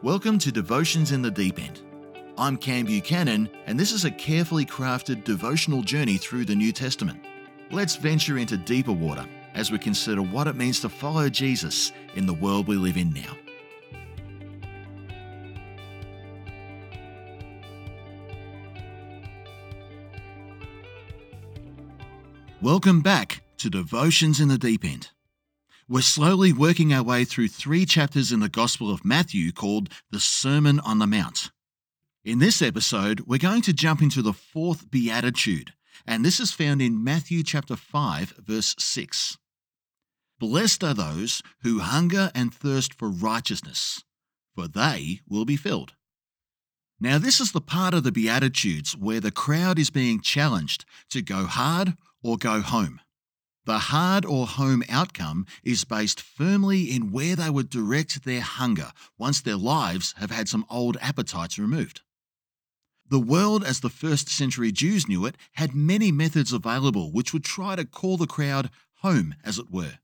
Welcome to Devotions in the Deep End. I'm Cam Buchanan, and this is a carefully crafted devotional journey through the New Testament. Let's venture into deeper water as we consider what it means to follow Jesus in the world we live in now. Welcome back to Devotions in the Deep End. We're slowly working our way through three chapters in the Gospel of Matthew called the Sermon on the Mount. In this episode, we're going to jump into the fourth beatitude, and this is found in Matthew chapter 5, verse 6. Blessed are those who hunger and thirst for righteousness, for they will be filled. Now, this is the part of the Beatitudes where the crowd is being challenged to go hard or go home. The hard or home outcome is based firmly in where they would direct their hunger once their lives have had some old appetites removed. The world, as the first century Jews knew it, had many methods available which would try to call the crowd home, as it were.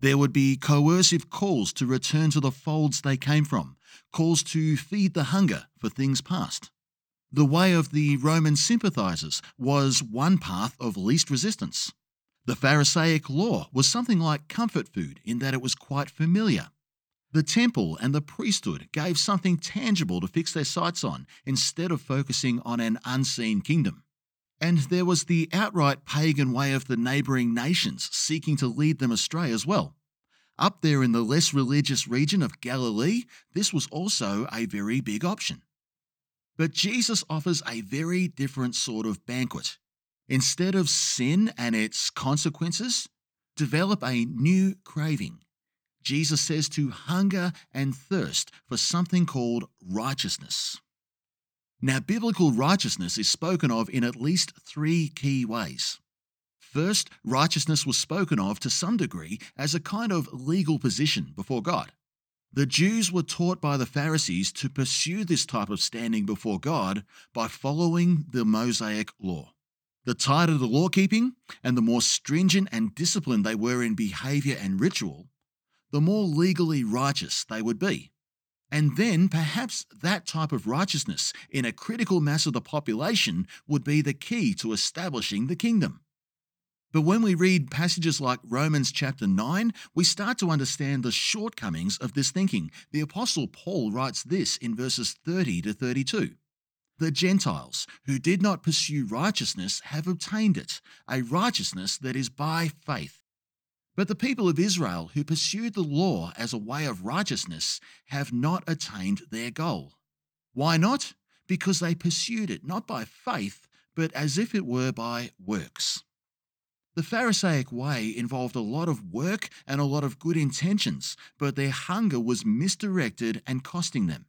There would be coercive calls to return to the folds they came from, calls to feed the hunger for things past. The way of the Roman sympathizers was one path of least resistance. The Pharisaic law was something like comfort food in that it was quite familiar. The temple and the priesthood gave something tangible to fix their sights on instead of focusing on an unseen kingdom. And there was the outright pagan way of the neighbouring nations seeking to lead them astray as well. Up there in the less religious region of Galilee, this was also a very big option. But Jesus offers a very different sort of banquet. Instead of sin and its consequences, develop a new craving. Jesus says to hunger and thirst for something called righteousness. Now, biblical righteousness is spoken of in at least three key ways. First, righteousness was spoken of to some degree as a kind of legal position before God. The Jews were taught by the Pharisees to pursue this type of standing before God by following the Mosaic law. The tighter the law keeping and the more stringent and disciplined they were in behavior and ritual, the more legally righteous they would be. And then perhaps that type of righteousness in a critical mass of the population would be the key to establishing the kingdom. But when we read passages like Romans chapter 9, we start to understand the shortcomings of this thinking. The Apostle Paul writes this in verses 30 to 32. The Gentiles who did not pursue righteousness have obtained it, a righteousness that is by faith. But the people of Israel who pursued the law as a way of righteousness have not attained their goal. Why not? Because they pursued it not by faith, but as if it were by works. The Pharisaic way involved a lot of work and a lot of good intentions, but their hunger was misdirected and costing them.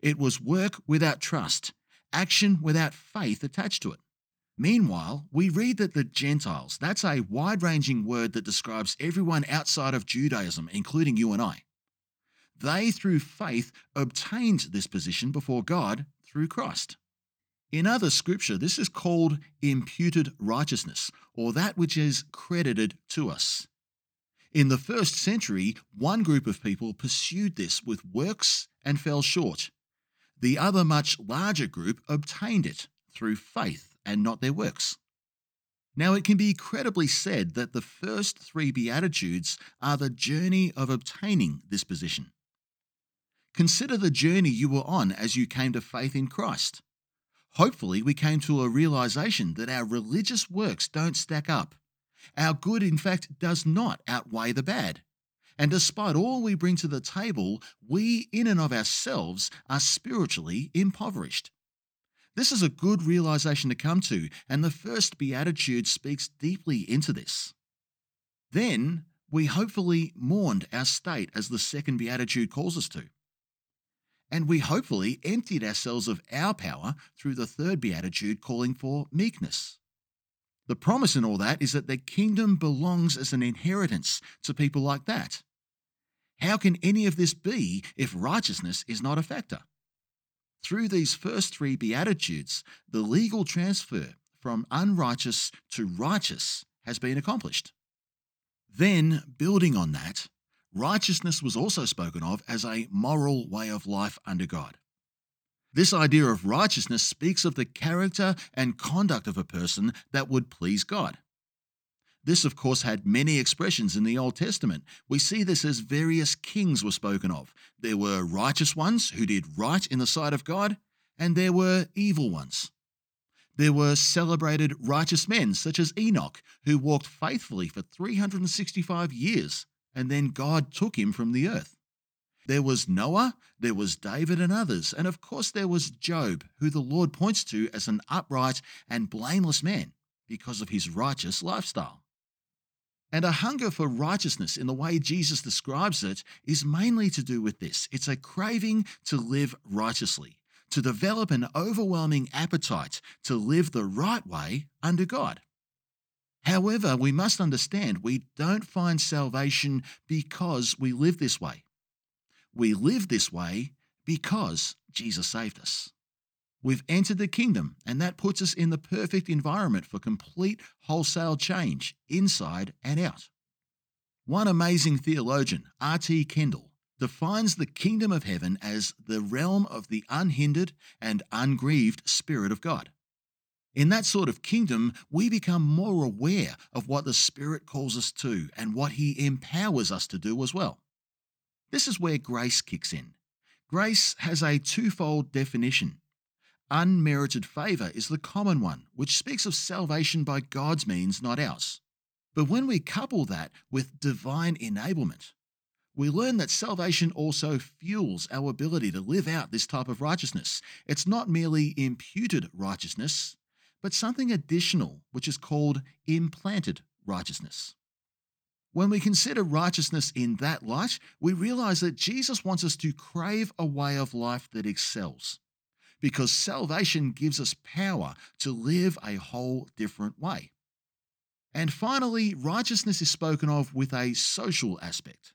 It was work without trust, action without faith attached to it. Meanwhile, we read that the Gentiles, that's a wide ranging word that describes everyone outside of Judaism, including you and I. They, through faith, obtained this position before God through Christ. In other scripture, this is called imputed righteousness, or that which is credited to us. In the first century, one group of people pursued this with works and fell short. The other much larger group obtained it through faith and not their works. Now, it can be credibly said that the first three Beatitudes are the journey of obtaining this position. Consider the journey you were on as you came to faith in Christ. Hopefully, we came to a realization that our religious works don't stack up. Our good, in fact, does not outweigh the bad. And despite all we bring to the table, we, in and of ourselves, are spiritually impoverished. This is a good realization to come to, and the first Beatitude speaks deeply into this. Then we hopefully mourned our state as the second Beatitude calls us to. And we hopefully emptied ourselves of our power through the third Beatitude calling for meekness. The promise in all that is that the kingdom belongs as an inheritance to people like that. How can any of this be if righteousness is not a factor? Through these first three Beatitudes, the legal transfer from unrighteous to righteous has been accomplished. Then, building on that, righteousness was also spoken of as a moral way of life under God. This idea of righteousness speaks of the character and conduct of a person that would please God. This, of course, had many expressions in the Old Testament. We see this as various kings were spoken of. There were righteous ones who did right in the sight of God, and there were evil ones. There were celebrated righteous men, such as Enoch, who walked faithfully for 365 years, and then God took him from the earth. There was Noah, there was David, and others, and of course there was Job, who the Lord points to as an upright and blameless man because of his righteous lifestyle. And a hunger for righteousness, in the way Jesus describes it, is mainly to do with this it's a craving to live righteously, to develop an overwhelming appetite to live the right way under God. However, we must understand we don't find salvation because we live this way. We live this way because Jesus saved us. We've entered the kingdom, and that puts us in the perfect environment for complete wholesale change, inside and out. One amazing theologian, R.T. Kendall, defines the kingdom of heaven as the realm of the unhindered and ungrieved Spirit of God. In that sort of kingdom, we become more aware of what the Spirit calls us to and what He empowers us to do as well. This is where grace kicks in. Grace has a twofold definition Unmerited favour is the common one, which speaks of salvation by God's means, not ours. But when we couple that with divine enablement, we learn that salvation also fuels our ability to live out this type of righteousness. It's not merely imputed righteousness, but something additional, which is called implanted righteousness. When we consider righteousness in that light, we realize that Jesus wants us to crave a way of life that excels because salvation gives us power to live a whole different way. And finally, righteousness is spoken of with a social aspect.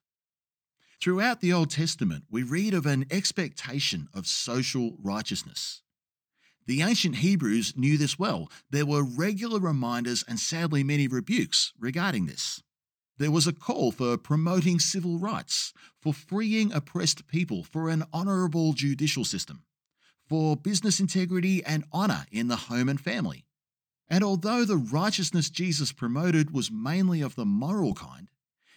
Throughout the Old Testament, we read of an expectation of social righteousness. The ancient Hebrews knew this well. There were regular reminders and sadly many rebukes regarding this. There was a call for promoting civil rights, for freeing oppressed people, for an honourable judicial system for business integrity and honour in the home and family. And although the righteousness Jesus promoted was mainly of the moral kind,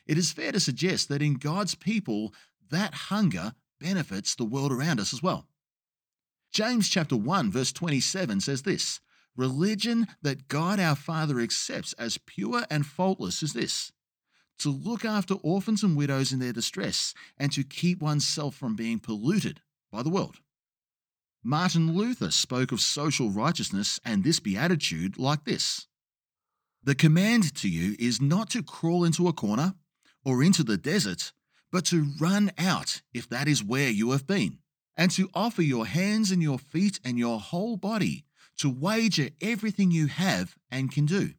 it is fair to suggest that in God's people, that hunger benefits the world around us as well. James chapter 1 verse 27 says this, religion that God our Father accepts as pure and faultless is this, to look after orphans and widows in their distress and to keep oneself from being polluted by the world. Martin Luther spoke of social righteousness and this beatitude like this The command to you is not to crawl into a corner or into the desert, but to run out if that is where you have been, and to offer your hands and your feet and your whole body to wager everything you have and can do.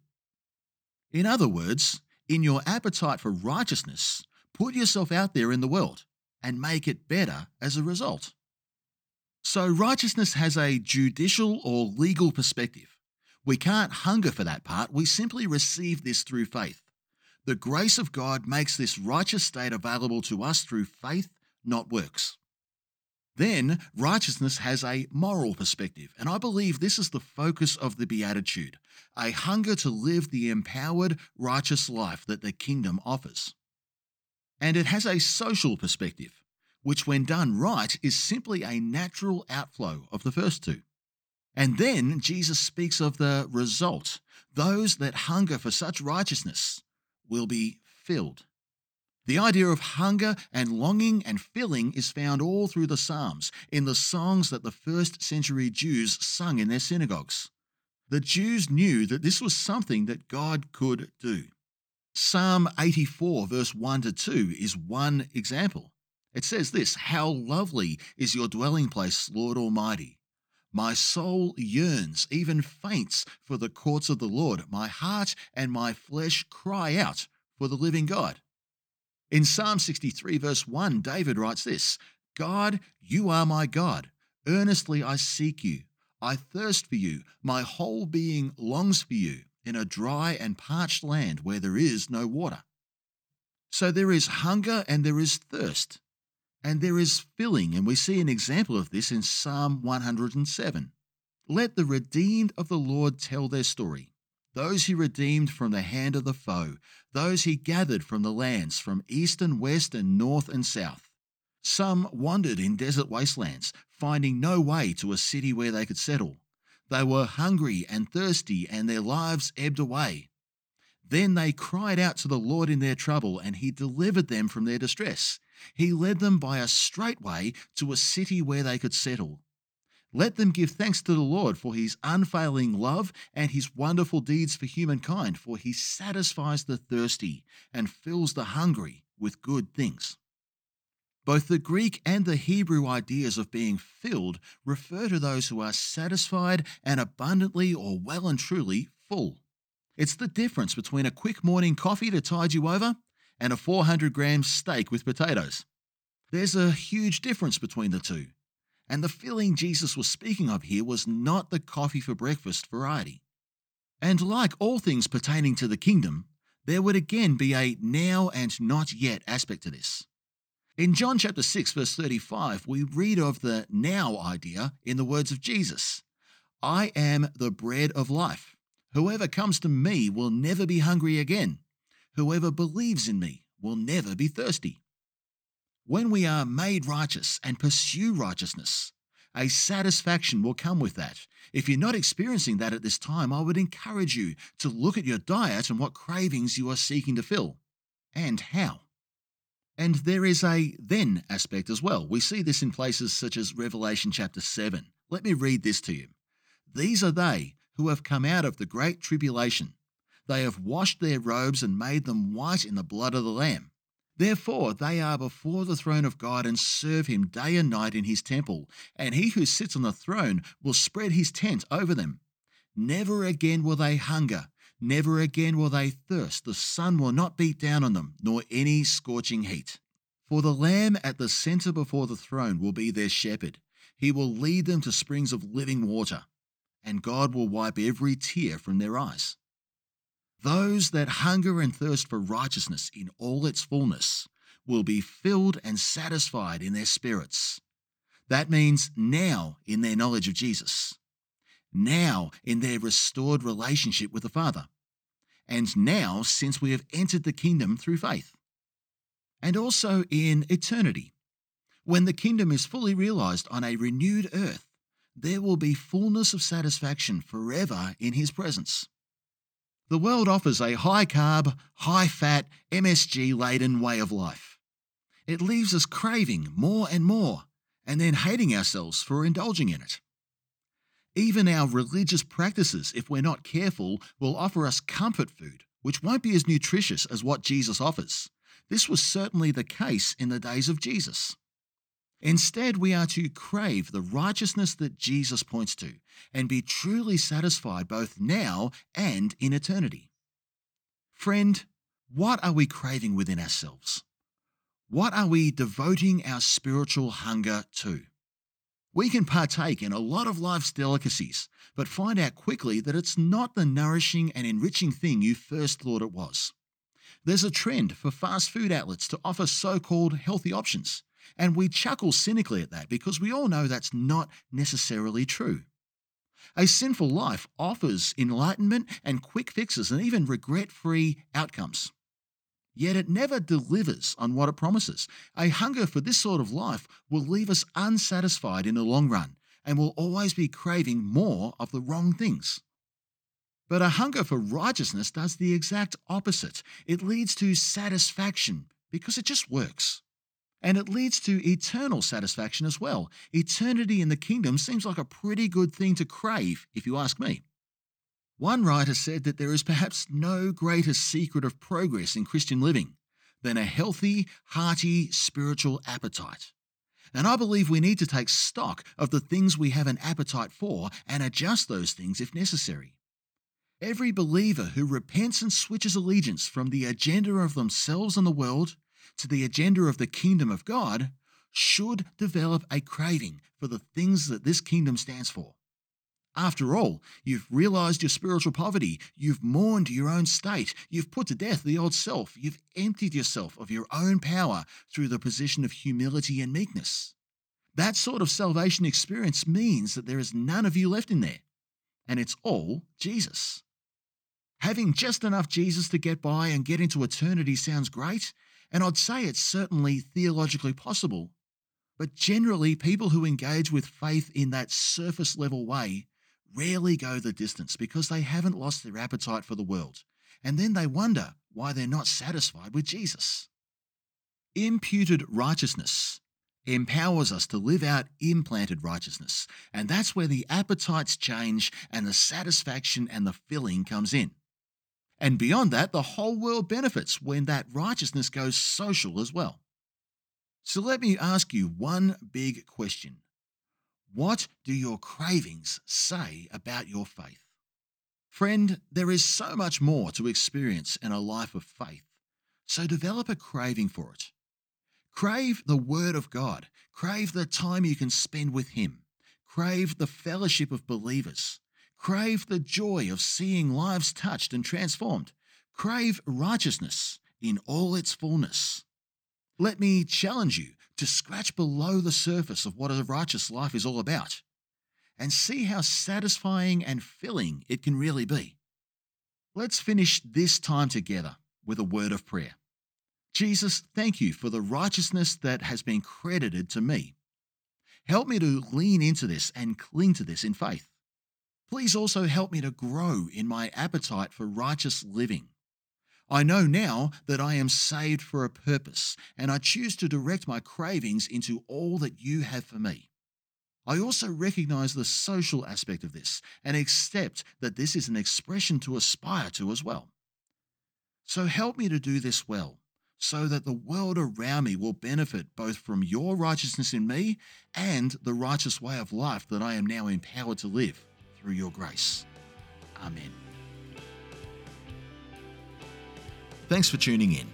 In other words, in your appetite for righteousness, put yourself out there in the world and make it better as a result. So, righteousness has a judicial or legal perspective. We can't hunger for that part, we simply receive this through faith. The grace of God makes this righteous state available to us through faith, not works. Then, righteousness has a moral perspective, and I believe this is the focus of the Beatitude a hunger to live the empowered, righteous life that the kingdom offers. And it has a social perspective which, when done right, is simply a natural outflow of the first two. And then Jesus speaks of the result those that hunger for such righteousness will be filled. The idea of hunger and longing and filling is found all through the Psalms, in the songs that the first century Jews sung in their synagogues. The Jews knew that this was something that God could do. Psalm 84, verse 1 to 2, is one example. It says this How lovely is your dwelling place, Lord Almighty! My soul yearns, even faints, for the courts of the Lord. My heart and my flesh cry out for the living God. In Psalm 63, verse 1, David writes this God, you are my God. Earnestly I seek you. I thirst for you. My whole being longs for you in a dry and parched land where there is no water. So there is hunger and there is thirst, and there is filling, and we see an example of this in Psalm 107. Let the redeemed of the Lord tell their story. Those he redeemed from the hand of the foe, those he gathered from the lands, from east and west and north and south. Some wandered in desert wastelands, finding no way to a city where they could settle. They were hungry and thirsty, and their lives ebbed away. Then they cried out to the Lord in their trouble, and he delivered them from their distress. He led them by a straight way to a city where they could settle. Let them give thanks to the Lord for his unfailing love and his wonderful deeds for humankind, for he satisfies the thirsty and fills the hungry with good things. Both the Greek and the Hebrew ideas of being filled refer to those who are satisfied and abundantly or well and truly full. It's the difference between a quick morning coffee to tide you over and a 400 gram steak with potatoes. There's a huge difference between the two. And the filling Jesus was speaking of here was not the coffee for breakfast variety. And like all things pertaining to the kingdom, there would again be a now and not yet aspect to this. In John chapter 6, verse 35, we read of the now idea in the words of Jesus I am the bread of life. Whoever comes to me will never be hungry again. Whoever believes in me will never be thirsty. When we are made righteous and pursue righteousness, a satisfaction will come with that. If you're not experiencing that at this time, I would encourage you to look at your diet and what cravings you are seeking to fill and how. And there is a then aspect as well. We see this in places such as Revelation chapter 7. Let me read this to you. These are they who have come out of the great tribulation. They have washed their robes and made them white in the blood of the Lamb. Therefore, they are before the throne of God and serve him day and night in his temple, and he who sits on the throne will spread his tent over them. Never again will they hunger, never again will they thirst. The sun will not beat down on them, nor any scorching heat. For the Lamb at the center before the throne will be their shepherd. He will lead them to springs of living water, and God will wipe every tear from their eyes. Those that hunger and thirst for righteousness in all its fullness will be filled and satisfied in their spirits. That means now in their knowledge of Jesus, now in their restored relationship with the Father, and now since we have entered the kingdom through faith, and also in eternity. When the kingdom is fully realized on a renewed earth, there will be fullness of satisfaction forever in His presence. The world offers a high carb, high fat, MSG laden way of life. It leaves us craving more and more, and then hating ourselves for indulging in it. Even our religious practices, if we're not careful, will offer us comfort food, which won't be as nutritious as what Jesus offers. This was certainly the case in the days of Jesus. Instead, we are to crave the righteousness that Jesus points to and be truly satisfied both now and in eternity. Friend, what are we craving within ourselves? What are we devoting our spiritual hunger to? We can partake in a lot of life's delicacies, but find out quickly that it's not the nourishing and enriching thing you first thought it was. There's a trend for fast food outlets to offer so called healthy options and we chuckle cynically at that because we all know that's not necessarily true. A sinful life offers enlightenment and quick fixes and even regret free outcomes. Yet it never delivers on what it promises. A hunger for this sort of life will leave us unsatisfied in the long run and will always be craving more of the wrong things. But a hunger for righteousness does the exact opposite. It leads to satisfaction because it just works. And it leads to eternal satisfaction as well. Eternity in the kingdom seems like a pretty good thing to crave, if you ask me. One writer said that there is perhaps no greater secret of progress in Christian living than a healthy, hearty spiritual appetite. And I believe we need to take stock of the things we have an appetite for and adjust those things if necessary. Every believer who repents and switches allegiance from the agenda of themselves and the world to the agenda of the kingdom of God should develop a craving for the things that this kingdom stands for. After all, you've realized your spiritual poverty, you've mourned your own state, you've put to death the old self, you've emptied yourself of your own power through the position of humility and meekness. That sort of salvation experience means that there is none of you left in there, and it's all Jesus. Having just enough Jesus to get by and get into eternity sounds great, and I'd say it's certainly theologically possible. But generally, people who engage with faith in that surface level way rarely go the distance because they haven't lost their appetite for the world, and then they wonder why they're not satisfied with Jesus. Imputed righteousness empowers us to live out implanted righteousness, and that's where the appetites change and the satisfaction and the filling comes in. And beyond that, the whole world benefits when that righteousness goes social as well. So let me ask you one big question What do your cravings say about your faith? Friend, there is so much more to experience in a life of faith, so develop a craving for it. Crave the Word of God, crave the time you can spend with Him, crave the fellowship of believers, Crave the joy of seeing lives touched and transformed. Crave righteousness in all its fullness. Let me challenge you to scratch below the surface of what a righteous life is all about and see how satisfying and filling it can really be. Let's finish this time together with a word of prayer. Jesus, thank you for the righteousness that has been credited to me. Help me to lean into this and cling to this in faith. Please also help me to grow in my appetite for righteous living. I know now that I am saved for a purpose, and I choose to direct my cravings into all that you have for me. I also recognize the social aspect of this and accept that this is an expression to aspire to as well. So help me to do this well, so that the world around me will benefit both from your righteousness in me and the righteous way of life that I am now empowered to live through your grace. Amen. Thanks for tuning in.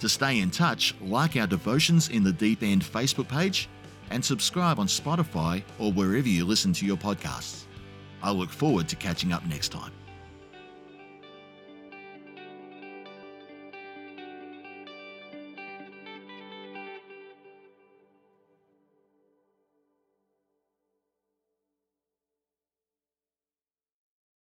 To stay in touch, like our Devotions in the Deep End Facebook page and subscribe on Spotify or wherever you listen to your podcasts. I look forward to catching up next time.